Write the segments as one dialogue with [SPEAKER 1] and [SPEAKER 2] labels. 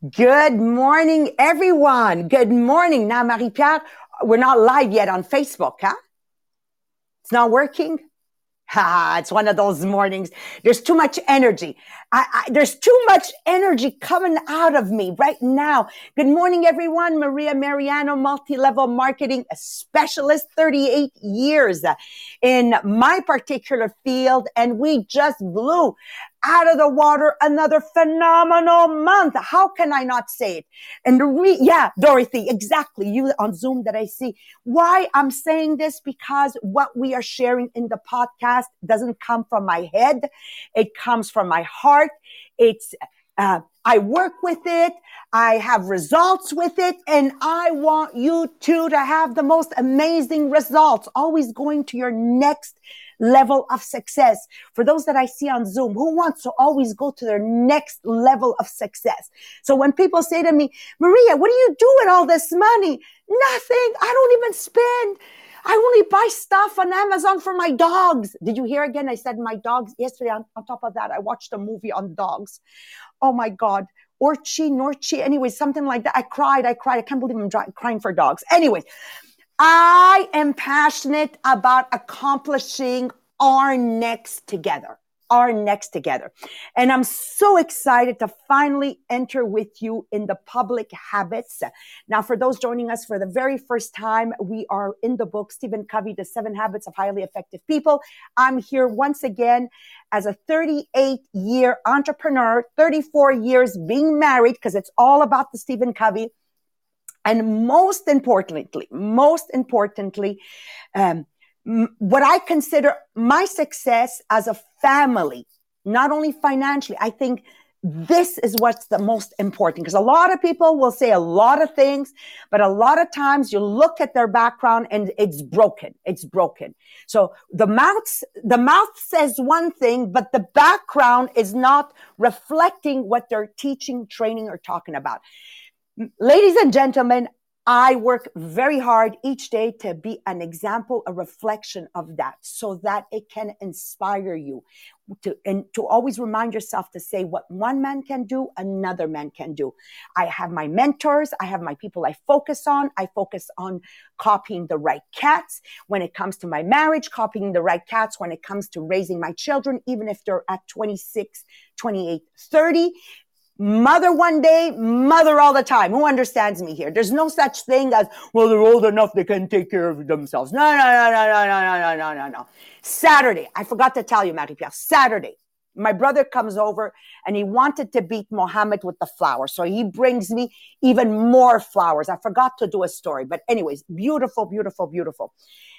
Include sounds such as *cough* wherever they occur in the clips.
[SPEAKER 1] Good morning, everyone. Good morning. Now, Marie Pierre, we're not live yet on Facebook, huh? It's not working. Ha, it's one of those mornings. There's too much energy. I, I, there's too much energy coming out of me right now. Good morning, everyone. Maria Mariano, multi-level marketing specialist, 38 years in my particular field. And we just blew out of the water another phenomenal month. How can I not say it? And re- yeah, Dorothy, exactly. You on Zoom that I see. Why I'm saying this because what we are sharing in the podcast doesn't come from my head. It comes from my heart. It's, uh, I work with it. I have results with it and I want you too to have the most amazing results, always going to your next level of success. For those that I see on Zoom, who wants to always go to their next level of success? So when people say to me, Maria, what do you do with all this money? Nothing. I don't even spend. I only buy stuff on Amazon for my dogs. Did you hear again? I said my dogs yesterday. On, on top of that, I watched a movie on dogs. Oh my God. Orchi, Norchi, anyway, something like that. I cried. I cried. I can't believe I'm dry, crying for dogs. Anyway, I am passionate about accomplishing our next together, our next together. And I'm so excited to finally enter with you in the public habits. Now, for those joining us for the very first time, we are in the book, Stephen Covey, The Seven Habits of Highly Effective People. I'm here once again as a 38 year entrepreneur, 34 years being married, because it's all about the Stephen Covey and most importantly, most importantly, um, what I consider my success as a family, not only financially, I think this is what's the most important because a lot of people will say a lot of things, but a lot of times you look at their background and it's broken. It's broken. So the mouth, the mouth says one thing, but the background is not reflecting what they're teaching, training, or talking about. Ladies and gentlemen, I work very hard each day to be an example, a reflection of that so that it can inspire you to, and to always remind yourself to say what one man can do, another man can do. I have my mentors. I have my people I focus on. I focus on copying the right cats when it comes to my marriage, copying the right cats when it comes to raising my children, even if they're at 26, 28, 30 mother one day, mother all the time. Who understands me here? There's no such thing as, well, they're old enough, they can take care of themselves. No, no, no, no, no, no, no, no, no, no. Saturday, I forgot to tell you, Marie-Pierre, Saturday, my brother comes over and he wanted to beat Mohammed with the flowers. So he brings me even more flowers. I forgot to do a story, but anyways, beautiful, beautiful, beautiful.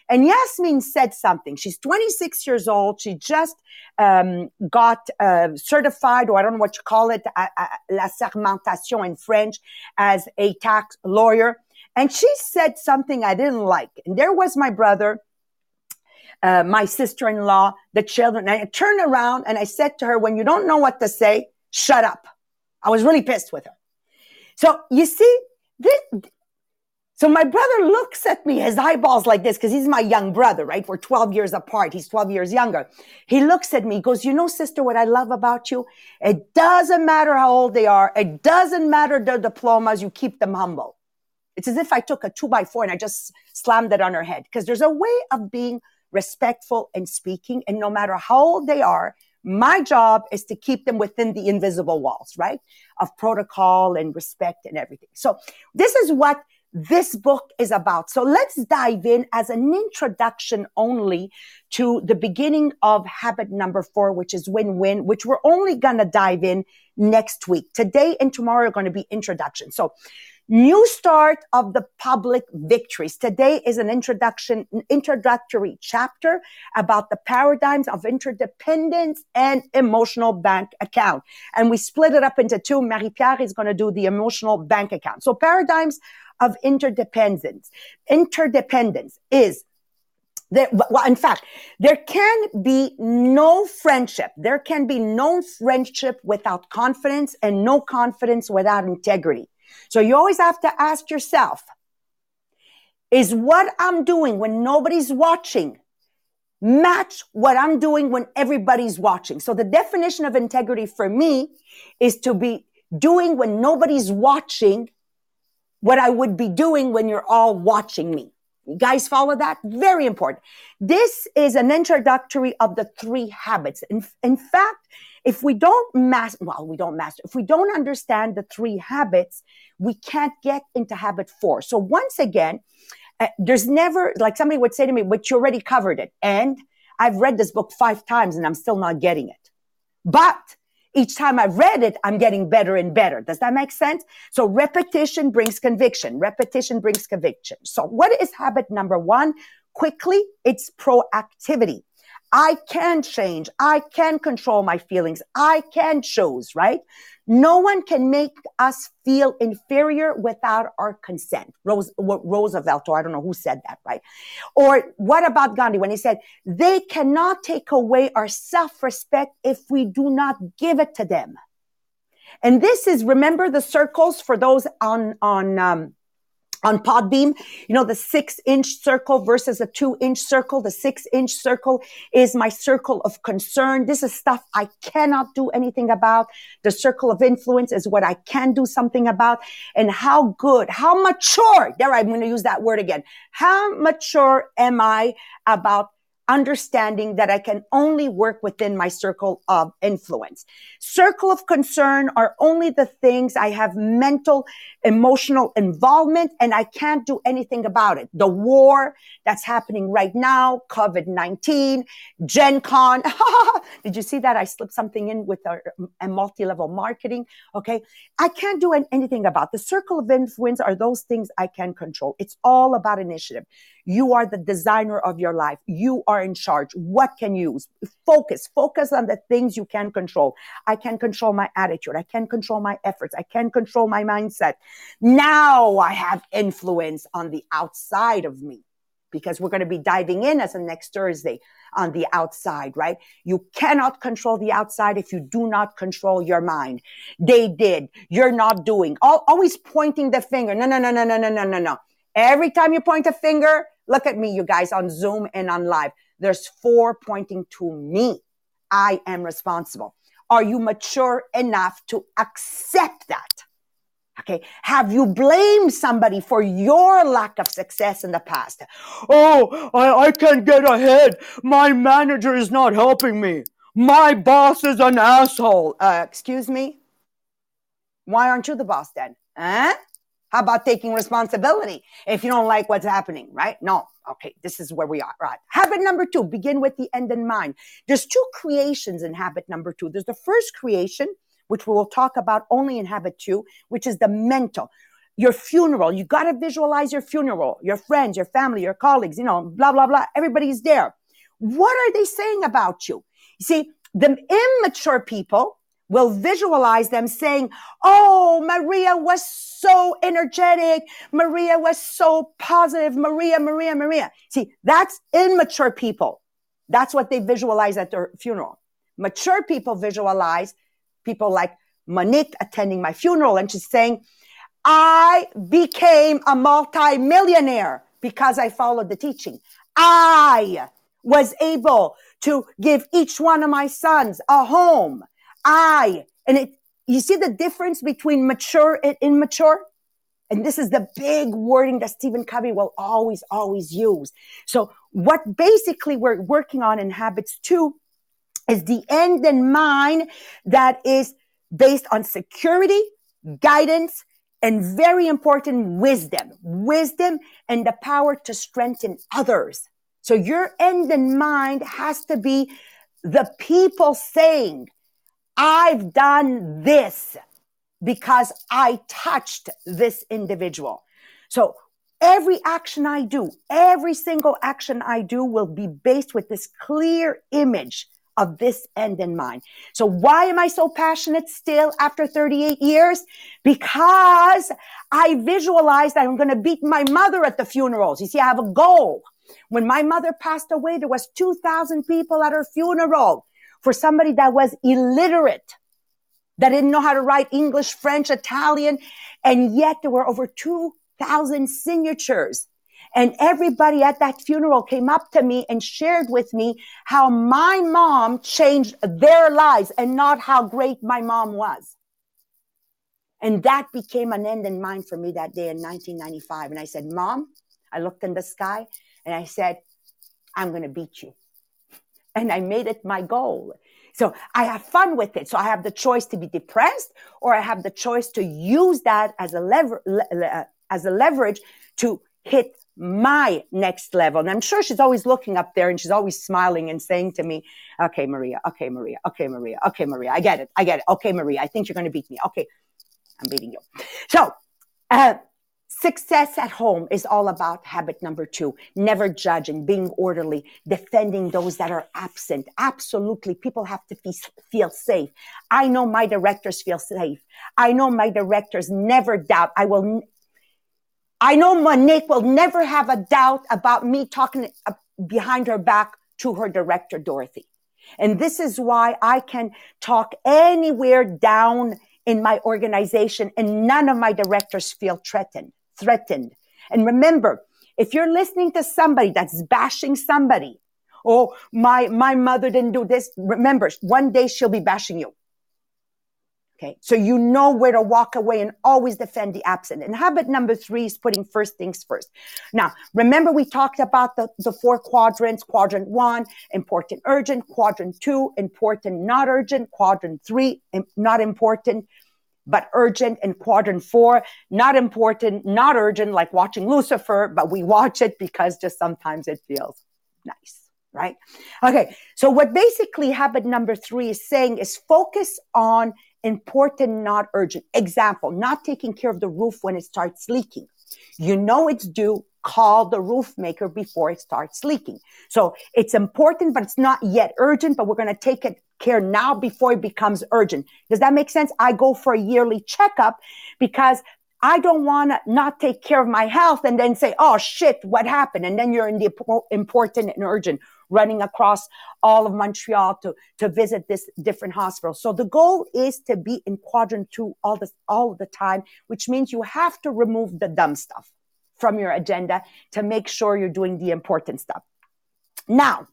[SPEAKER 1] And Yasmin said something. She's 26 years old. She just um, got uh, certified, or I don't know what you call it, uh, uh, la sermentation in French, as a tax lawyer. And she said something I didn't like. And there was my brother, uh, my sister-in-law, the children. And I turned around and I said to her, when you don't know what to say, shut up. I was really pissed with her. So you see, this, so my brother looks at me, his eyeballs like this, because he's my young brother, right? We're 12 years apart. He's 12 years younger. He looks at me, goes, you know, sister, what I love about you? It doesn't matter how old they are. It doesn't matter their diplomas. You keep them humble. It's as if I took a two by four and I just slammed it on her head. Because there's a way of being respectful and speaking. And no matter how old they are, my job is to keep them within the invisible walls, right? Of protocol and respect and everything. So this is what this book is about. So let's dive in as an introduction only to the beginning of habit number four, which is win-win, which we're only going to dive in next week. Today and tomorrow are going to be introduction. So new start of the public victories. Today is an introduction, introductory chapter about the paradigms of interdependence and emotional bank account. And we split it up into two. Marie-Pierre is going to do the emotional bank account. So paradigms of interdependence. Interdependence is There, well, in fact, there can be no friendship. There can be no friendship without confidence and no confidence without integrity. So you always have to ask yourself, is what I'm doing when nobody's watching match what I'm doing when everybody's watching? So the definition of integrity for me is to be doing when nobody's watching what I would be doing when you're all watching me. You guys follow that? Very important. This is an introductory of the three habits. In, in fact, if we don't master, well, we don't master, if we don't understand the three habits, we can't get into habit four. So once again, uh, there's never, like somebody would say to me, but you already covered it. And I've read this book five times and I'm still not getting it. But each time I read it, I'm getting better and better. Does that make sense? So repetition brings conviction. Repetition brings conviction. So what is habit number one? Quickly, it's proactivity. I can change. I can control my feelings. I can choose, right? No one can make us feel inferior without our consent. Rose, Roosevelt, or I don't know who said that, right? Or what about Gandhi when he said, they cannot take away our self-respect if we do not give it to them. And this is, remember the circles for those on, on, um, on Podbean, you know, the six inch circle versus a two inch circle. The six inch circle is my circle of concern. This is stuff I cannot do anything about. The circle of influence is what I can do something about. And how good, how mature, there I'm going to use that word again. How mature am I about understanding that I can only work within my circle of influence. Circle of concern are only the things I have mental, emotional involvement and I can't do anything about it. The war that's happening right now, COVID-19, Gen Con. *laughs* Did you see that? I slipped something in with our, a multi-level marketing. Okay. I can't do anything about the circle of influence are those things I can control. It's all about initiative. You are the designer of your life. You are in charge. What can you use? Focus, focus on the things you can control. I can control my attitude. I can control my efforts. I can control my mindset. Now I have influence on the outside of me because we're going to be diving in as a next Thursday on the outside, right? You cannot control the outside if you do not control your mind. They did. You're not doing. Always pointing the finger. No, no, no, no, no, no, no, no, no. Every time you point a finger, Look at me, you guys on Zoom and on live. There's four pointing to me. I am responsible. Are you mature enough to accept that? Okay. Have you blamed somebody for your lack of success in the past? Oh, I, I can't get ahead. My manager is not helping me. My boss is an asshole. Uh, excuse me? Why aren't you the boss then? Huh? How about taking responsibility if you don't like what's happening, right? No. Okay, this is where we are. Right. Habit number two, begin with the end in mind. There's two creations in habit number two. There's the first creation, which we will talk about only in habit two, which is the mental. Your funeral, you got to visualize your funeral, your friends, your family, your colleagues, you know, blah, blah, blah. Everybody's there. What are they saying about you? You see, the immature people, will visualize them saying, Oh, Maria was so energetic. Maria was so positive. Maria, Maria, Maria. See, that's immature people. That's what they visualize at their funeral. Mature people visualize people like Monique attending my funeral and she's saying, I became a multimillionaire because I followed the teaching. I was able to give each one of my sons a home. I, and it, you see the difference between mature and immature? And this is the big wording that Stephen Covey will always, always use. So what basically we're working on in habits two is the end in mind that is based on security, guidance, and very important wisdom, wisdom and the power to strengthen others. So your end in mind has to be the people saying, I've done this because I touched this individual. So every action I do, every single action I do will be based with this clear image of this end in mind. So why am I so passionate still after 38 years? Because I visualized I'm going to beat my mother at the funerals. You see, I have a goal. When my mother passed away, there was 2,000 people at her funeral for somebody that was illiterate, that didn't know how to write English, French, Italian. And yet there were over 2,000 signatures. And everybody at that funeral came up to me and shared with me how my mom changed their lives and not how great my mom was. And that became an end in mind for me that day in 1995. And I said, Mom, I looked in the sky and I said, I'm going to beat you. And I made it my goal. So I have fun with it. So I have the choice to be depressed or I have the choice to use that as a lever, le- as a leverage to hit my next level. And I'm sure she's always looking up there and she's always smiling and saying to me, okay, Maria, okay, Maria, okay, Maria, okay, Maria, I get it. I get it. Okay, Maria, I think you're going to beat me. Okay. I'm beating you. So, uh, Success at home is all about habit number two, never judging, being orderly, defending those that are absent. Absolutely. People have to feel safe. I know my directors feel safe. I know my directors never doubt. I will, I know Monique will never have a doubt about me talking uh, behind her back to her director, Dorothy. And this is why I can talk anywhere down in my organization and none of my directors feel threatened threatened. And remember, if you're listening to somebody that's bashing somebody, oh, my, my mother didn't do this, remember, one day she'll be bashing you. Okay. So you know where to walk away and always defend the absent. And habit number three is putting first things first. Now, remember we talked about the, the four quadrants, quadrant one, important, urgent, quadrant two, important, not urgent, quadrant three, not important, but urgent in quadrant four, not important, not urgent, like watching Lucifer, but we watch it because just sometimes it feels nice, right? Okay. So what basically habit number three is saying is focus on important, not urgent. Example, not taking care of the roof when it starts leaking. You know it's due. Call the roof maker before it starts leaking. So it's important, but it's not yet urgent, but we're going to take it care now before it becomes urgent. Does that make sense? I go for a yearly checkup because I don't want to not take care of my health and then say, oh shit, what happened? And then you're in the important and urgent running across all of Montreal to, to visit this different hospital. So the goal is to be in quadrant two all the, all the time, which means you have to remove the dumb stuff from your agenda to make sure you're doing the important stuff. Now,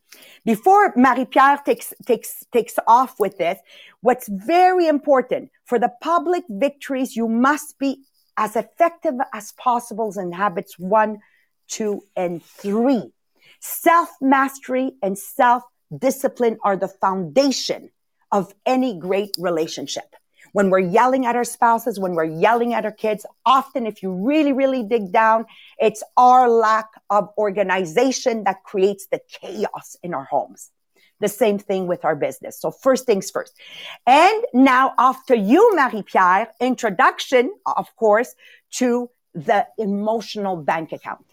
[SPEAKER 1] before Marie-Pierre takes, takes, takes off with this, what's very important for the public victories, you must be as effective as possible in habits one, two, and three. Self mastery and self discipline are the foundation of any great relationship when we're yelling at our spouses, when we're yelling at our kids, often if you really, really dig down, it's our lack of organization that creates the chaos in our homes. The same thing with our business. So first things first. And now after you, Marie-Pierre, introduction, of course, to the emotional bank account.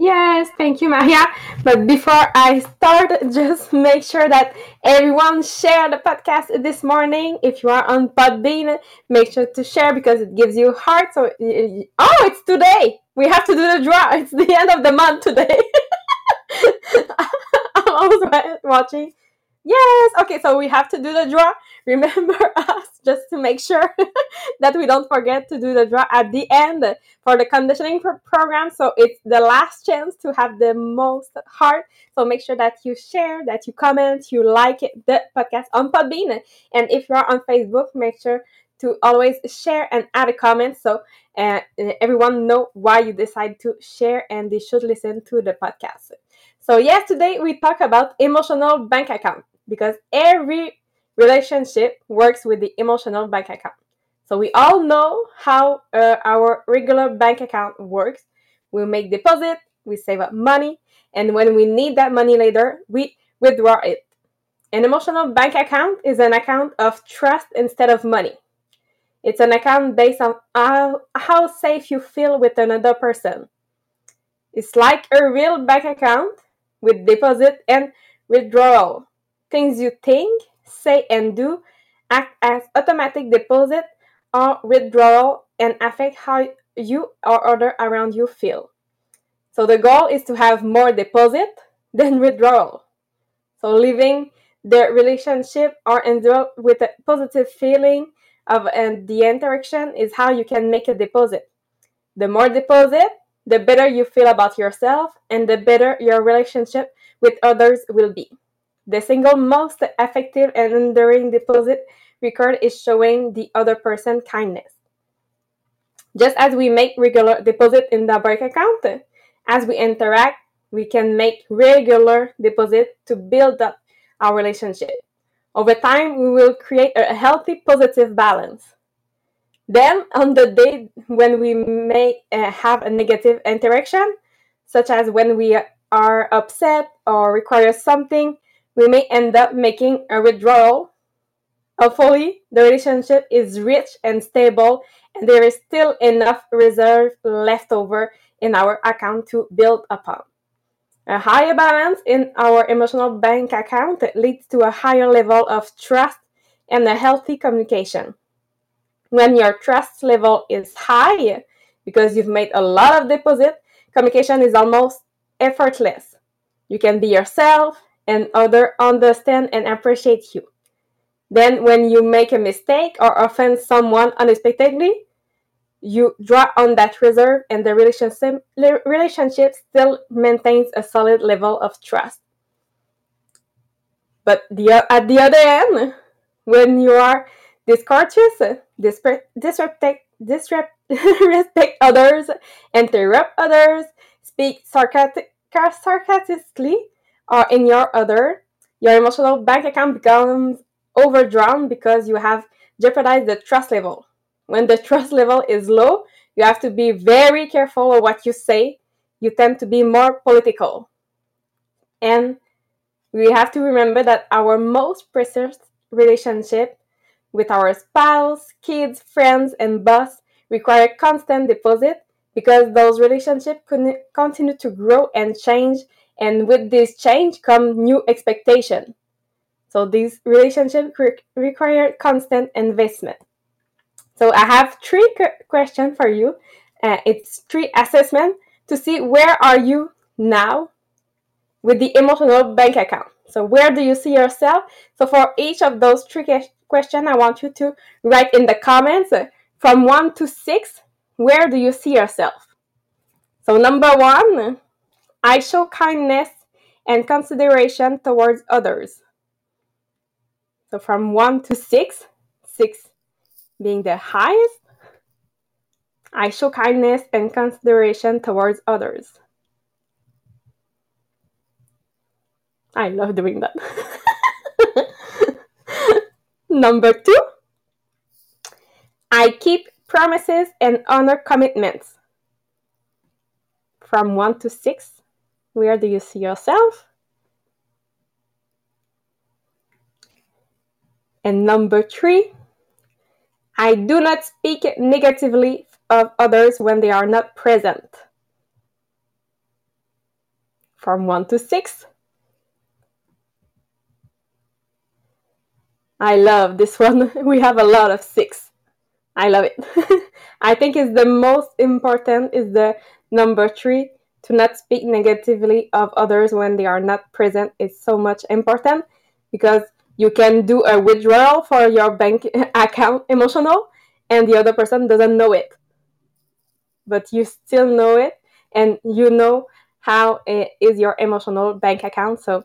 [SPEAKER 2] Yes, thank you, Maria. But before I start, *laughs* just make sure that everyone share the podcast this morning. If you are on Podbean, make sure to share because it gives you heart. So, oh, it's today. We have to do the draw. *laughs* It's the end of the month today. *laughs* I'm always watching. Yes. Okay. So we have to do the draw. *laughs* Remember us just to make sure *laughs* that we don't forget to do the draw at the end for the conditioning pro- program. So it's the last chance to have the most heart. So make sure that you share, that you comment, you like the podcast on Podbean. And if you're on Facebook, make sure to always share and add a comment so uh, everyone know why you decide to share and they should listen to the podcast. So yes, today we talk about emotional bank account because every relationship works with the emotional bank account. So we all know how uh, our regular bank account works. We make deposit, we save up money, and when we need that money later, we withdraw it. An emotional bank account is an account of trust instead of money. It's an account based on how, how safe you feel with another person. It's like a real bank account with deposit and withdrawal. Things you think, say, and do act as automatic deposit or withdrawal and affect how you or other around you feel. So the goal is to have more deposit *laughs* than withdrawal. So leaving the relationship or endure with a positive feeling of and the interaction is how you can make a deposit. The more deposit, the better you feel about yourself and the better your relationship with others will be. The single most effective and enduring deposit record is showing the other person kindness. Just as we make regular deposit in the bank account, as we interact, we can make regular deposit to build up our relationship. Over time, we will create a healthy, positive balance. Then, on the day when we may uh, have a negative interaction, such as when we are upset or require something, we may end up making a withdrawal. Hopefully, the relationship is rich and stable, and there is still enough reserve left over in our account to build upon. A higher balance in our emotional bank account leads to a higher level of trust and a healthy communication. When your trust level is high, because you've made a lot of deposit, communication is almost effortless. You can be yourself and other understand and appreciate you. Then when you make a mistake or offend someone unexpectedly, you draw on that reserve and the relationship, relationship still maintains a solid level of trust. But the, at the other end, when you are discourteous, disrespect, disrespect, *laughs* disrespect others, interrupt others, speak sarcastic, sarcastically, or in your other, your emotional bank account becomes overdrawn because you have jeopardized the trust level when the *laughs* trust level is low, you have to be very careful of what you say. You tend to be more political. And we have to remember that our most precious relationship with our spouse, kids, friends, and boss require constant deposit because those relationships continue to grow and change. And with this change come new expectation. So these relationships require constant investment. So I have three questions for you. Uh, it's three assessment to see where are you now with the emotional bank account. So where do you see yourself? So for each of those three questions, I want you to write in the comments uh, from one to six, where do you see yourself? So number one, I show kindness and consideration towards others. So from one to six, six being the highest, I show kindness and consideration towards others. I love doing that. *laughs* Number two, I keep promises and honor commitments. From one to six, where do you see yourself? And number three, I do not speak negatively of others when they are not present. From 1 to 6. I love this *laughs* one. We have a lot of 6. I love it. *laughs* I think it's the most important is the number 3 to not speak negatively of others when they are not present is so much important because you can do a withdrawal for your bank *laughs* account emotional and the other person doesn't know it. But you still know it and you know how is your emotional bank account. So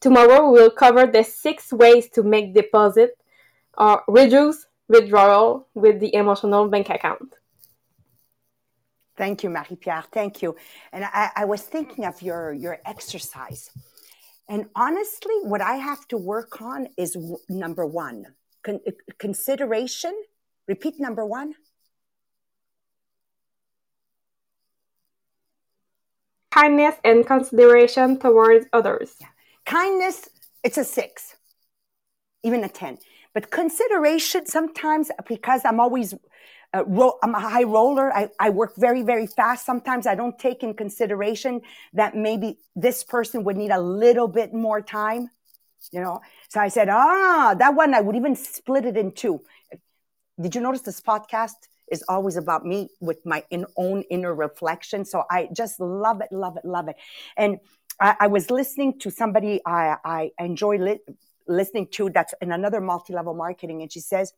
[SPEAKER 2] tomorrow we will cover the six ways to make deposit or reduce withdrawal with the emotional bank account
[SPEAKER 1] Thank you, Marie Pierre. Thank you. And I, I was thinking of your, your exercise and honestly, what I have to work on is w- number one con- uh, consideration. Repeat number one.
[SPEAKER 2] Kindness and consideration towards others.
[SPEAKER 1] Yeah. Kindness, it's a six, even a 10. But consideration, sometimes because I'm always uh, ro- I'm a high roller. I, I work very, very fast. Sometimes I don't take in consideration that maybe this person would need a little bit more time, you know? So I said, ah, that one, I would even split it in two. Did you notice this podcast is always about me with my in, own inner reflection. So I just love it, love it, love it. And I, I was listening to somebody I, I enjoy li- listening to that's in another multi-level marketing. And she says,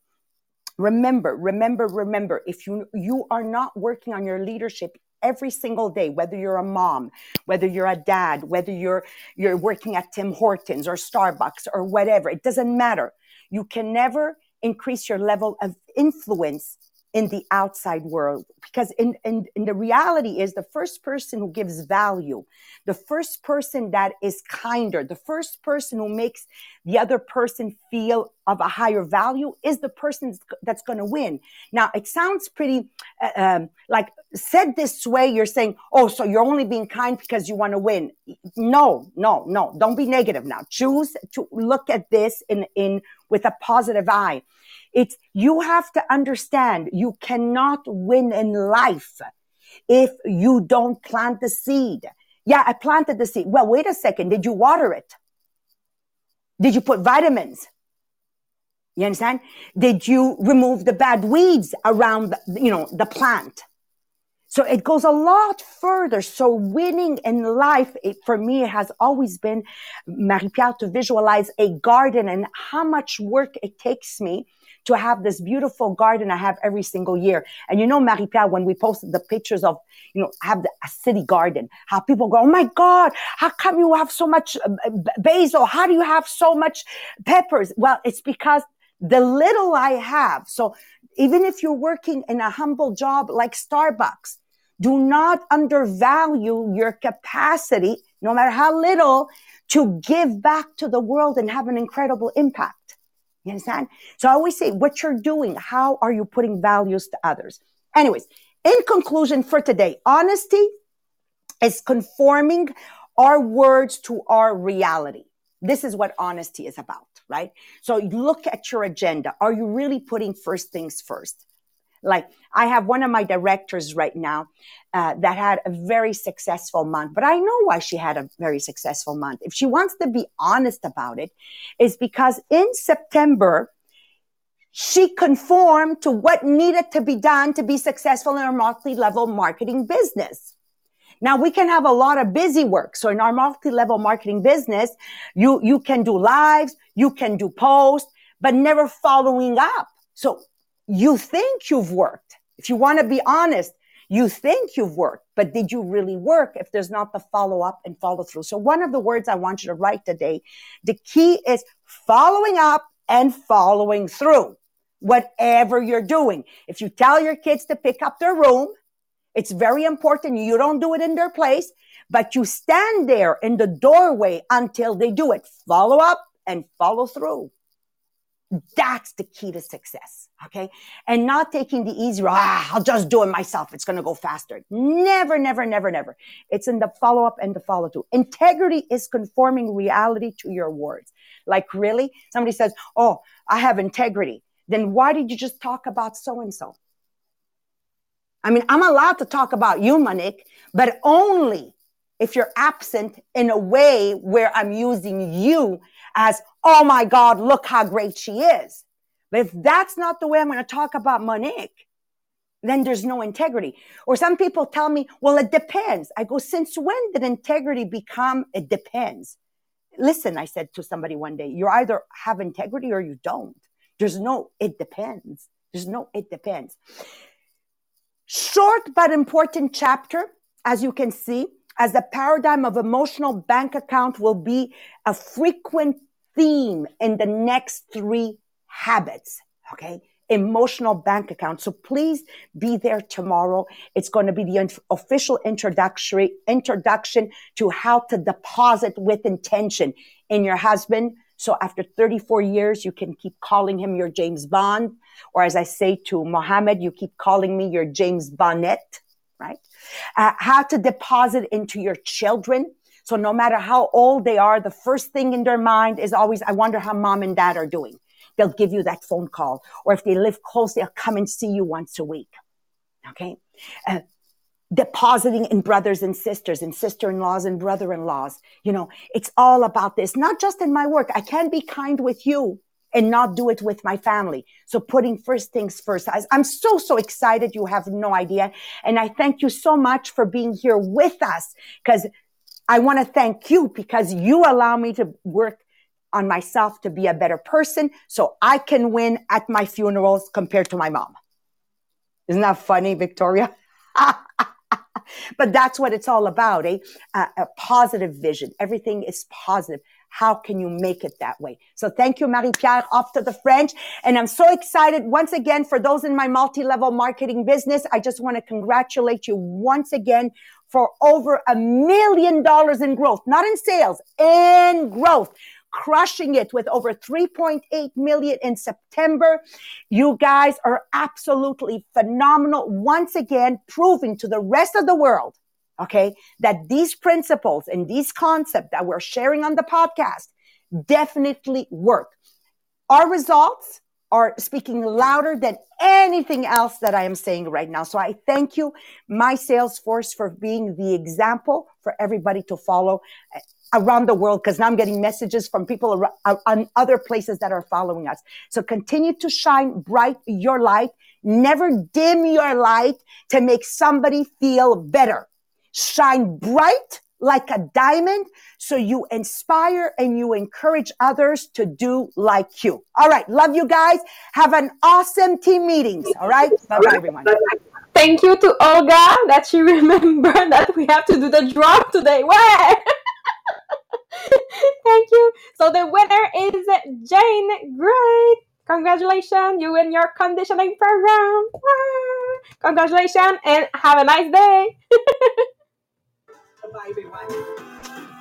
[SPEAKER 1] remember, remember, remember, if you, you are not working on your leadership every single day, whether you're a mom, whether you're a dad, whether you're, you're working at Tim Hortons or Starbucks or whatever, it doesn't matter. You can never increase your level of influence in the outside world. Because in, in, in, the reality is the first person who gives value the first person that is kinder the first person who makes the other person feel of a higher value is the person that's going to win. Now it sounds pretty uh, um, like said this way you're saying oh so you're only being kind because you want to win. No no no. Don't be negative now. Choose to look at this in in with a positive eye it's, you have to understand you cannot win in life if you don't plant the seed. Yeah, I planted the seed. Well, wait a second. Did you water it? Did you put vitamins? You understand? Did you remove the bad weeds around, the, you know, the plant? So it goes a lot further. So winning in life, it, for me, has always been, Marie-Pierre, to visualize a garden and how much work it takes me to have this beautiful garden I have every single year. And you know, Marie-Pierre, when we posted the pictures of, you know, have the, a city garden, how people go, Oh my God, how come you have so much uh, basil? How do you have so much peppers? Well, it's because the little I have. So even if you're working in a humble job like Starbucks, do not undervalue your capacity, no matter how little, to give back to the world and have an incredible impact. You understand? So I always say what you're doing, how are you putting values to others? Anyways, in conclusion for today, honesty is conforming our words to our reality. This is what honesty is about, right? So look at your agenda. Are you really putting first things first? Like I have one of my directors right now uh, that had a very successful month, but I know why she had a very successful month. If she wants to be honest about it, is because in September, she conformed to what needed to be done to be successful in her multi-level marketing business. Now we can have a lot of busy work. So in our multi-level marketing business, you, you can do lives, you can do posts, but never following up. So you think you've worked. If you want to be honest, you think you've worked, but did you really work if there's not the follow up and follow through? So one of the words I want you to write today, the key is following up and following through. Whatever you're doing. If you tell your kids to pick up their room, it's very important. You don't do it in their place, but you stand there in the doorway until they do it. Follow up and follow through. That's the key to success. Okay. And not taking the easy route. Ah, I'll just do it myself. It's going to go faster. Never, never, never, never. It's in the follow up and the follow through. Integrity is conforming reality to your words. Like really somebody says, Oh, I have integrity. Then why did you just talk about so and so? I mean, I'm allowed to talk about you, Monique, but only if you're absent in a way where I'm using you as, oh my God, look how great she is. But if that's not the way I'm going to talk about Monique, then there's no integrity. Or some people tell me, well, it depends. I go, since when did integrity become it depends? Listen, I said to somebody one day, you either have integrity or you don't. There's no, it depends. There's no, it depends. Short but important chapter, as you can see, as the paradigm of emotional bank account will be a frequent theme in the next three habits. Okay. Emotional bank account. So please be there tomorrow. It's going to be the official introductory introduction to how to deposit with intention in your husband. So after 34 years, you can keep calling him your James Bond. Or as I say to Mohammed, you keep calling me your James Bonnet right? Uh, how to deposit into your children. So no matter how old they are, the first thing in their mind is always, I wonder how mom and dad are doing. They'll give you that phone call. Or if they live close, they'll come and see you once a week. Okay. Uh, depositing in brothers and sisters and sister-in-laws and brother-in-laws. You know, it's all about this, not just in my work. I can be kind with you and not do it with my family. So putting first things first. I'm so, so excited. You have no idea. And I thank you so much for being here with us because I want to thank you because you allow me to work on myself to be a better person so I can win at my funerals compared to my mom. Isn't that funny, Victoria? *laughs* but that's what it's all about, eh? Uh, a positive vision. Everything is positive. How can you make it that way? So thank you, Marie-Pierre, off to the French. And I'm so excited once again for those in my multi-level marketing business. I just want to congratulate you once again for over a million dollars in growth, not in sales, in growth crushing it with over 3.8 million in September. You guys are absolutely phenomenal. Once again, proving to the rest of the world, okay, that these principles and these concepts that we're sharing on the podcast definitely work. Our results are speaking louder than anything else that I am saying right now. So I thank you, my sales force, for being the example for everybody to follow around the world because now I'm getting messages from people around, uh, on other places that are following us. So continue to shine bright your light. Never dim your light to make somebody feel better. Shine bright like a diamond so you inspire and you encourage others to do like you. All right. Love you guys. Have an awesome team meetings. All right. Bye bye, everyone.
[SPEAKER 2] Thank you to Olga that she *laughs* remembered that we have to do the drop today. Where? *laughs* Thank you. So the winner is Jane. Great. Congratulations. You win your conditioning program. Congratulations and have a nice day. *laughs* Bye, everyone.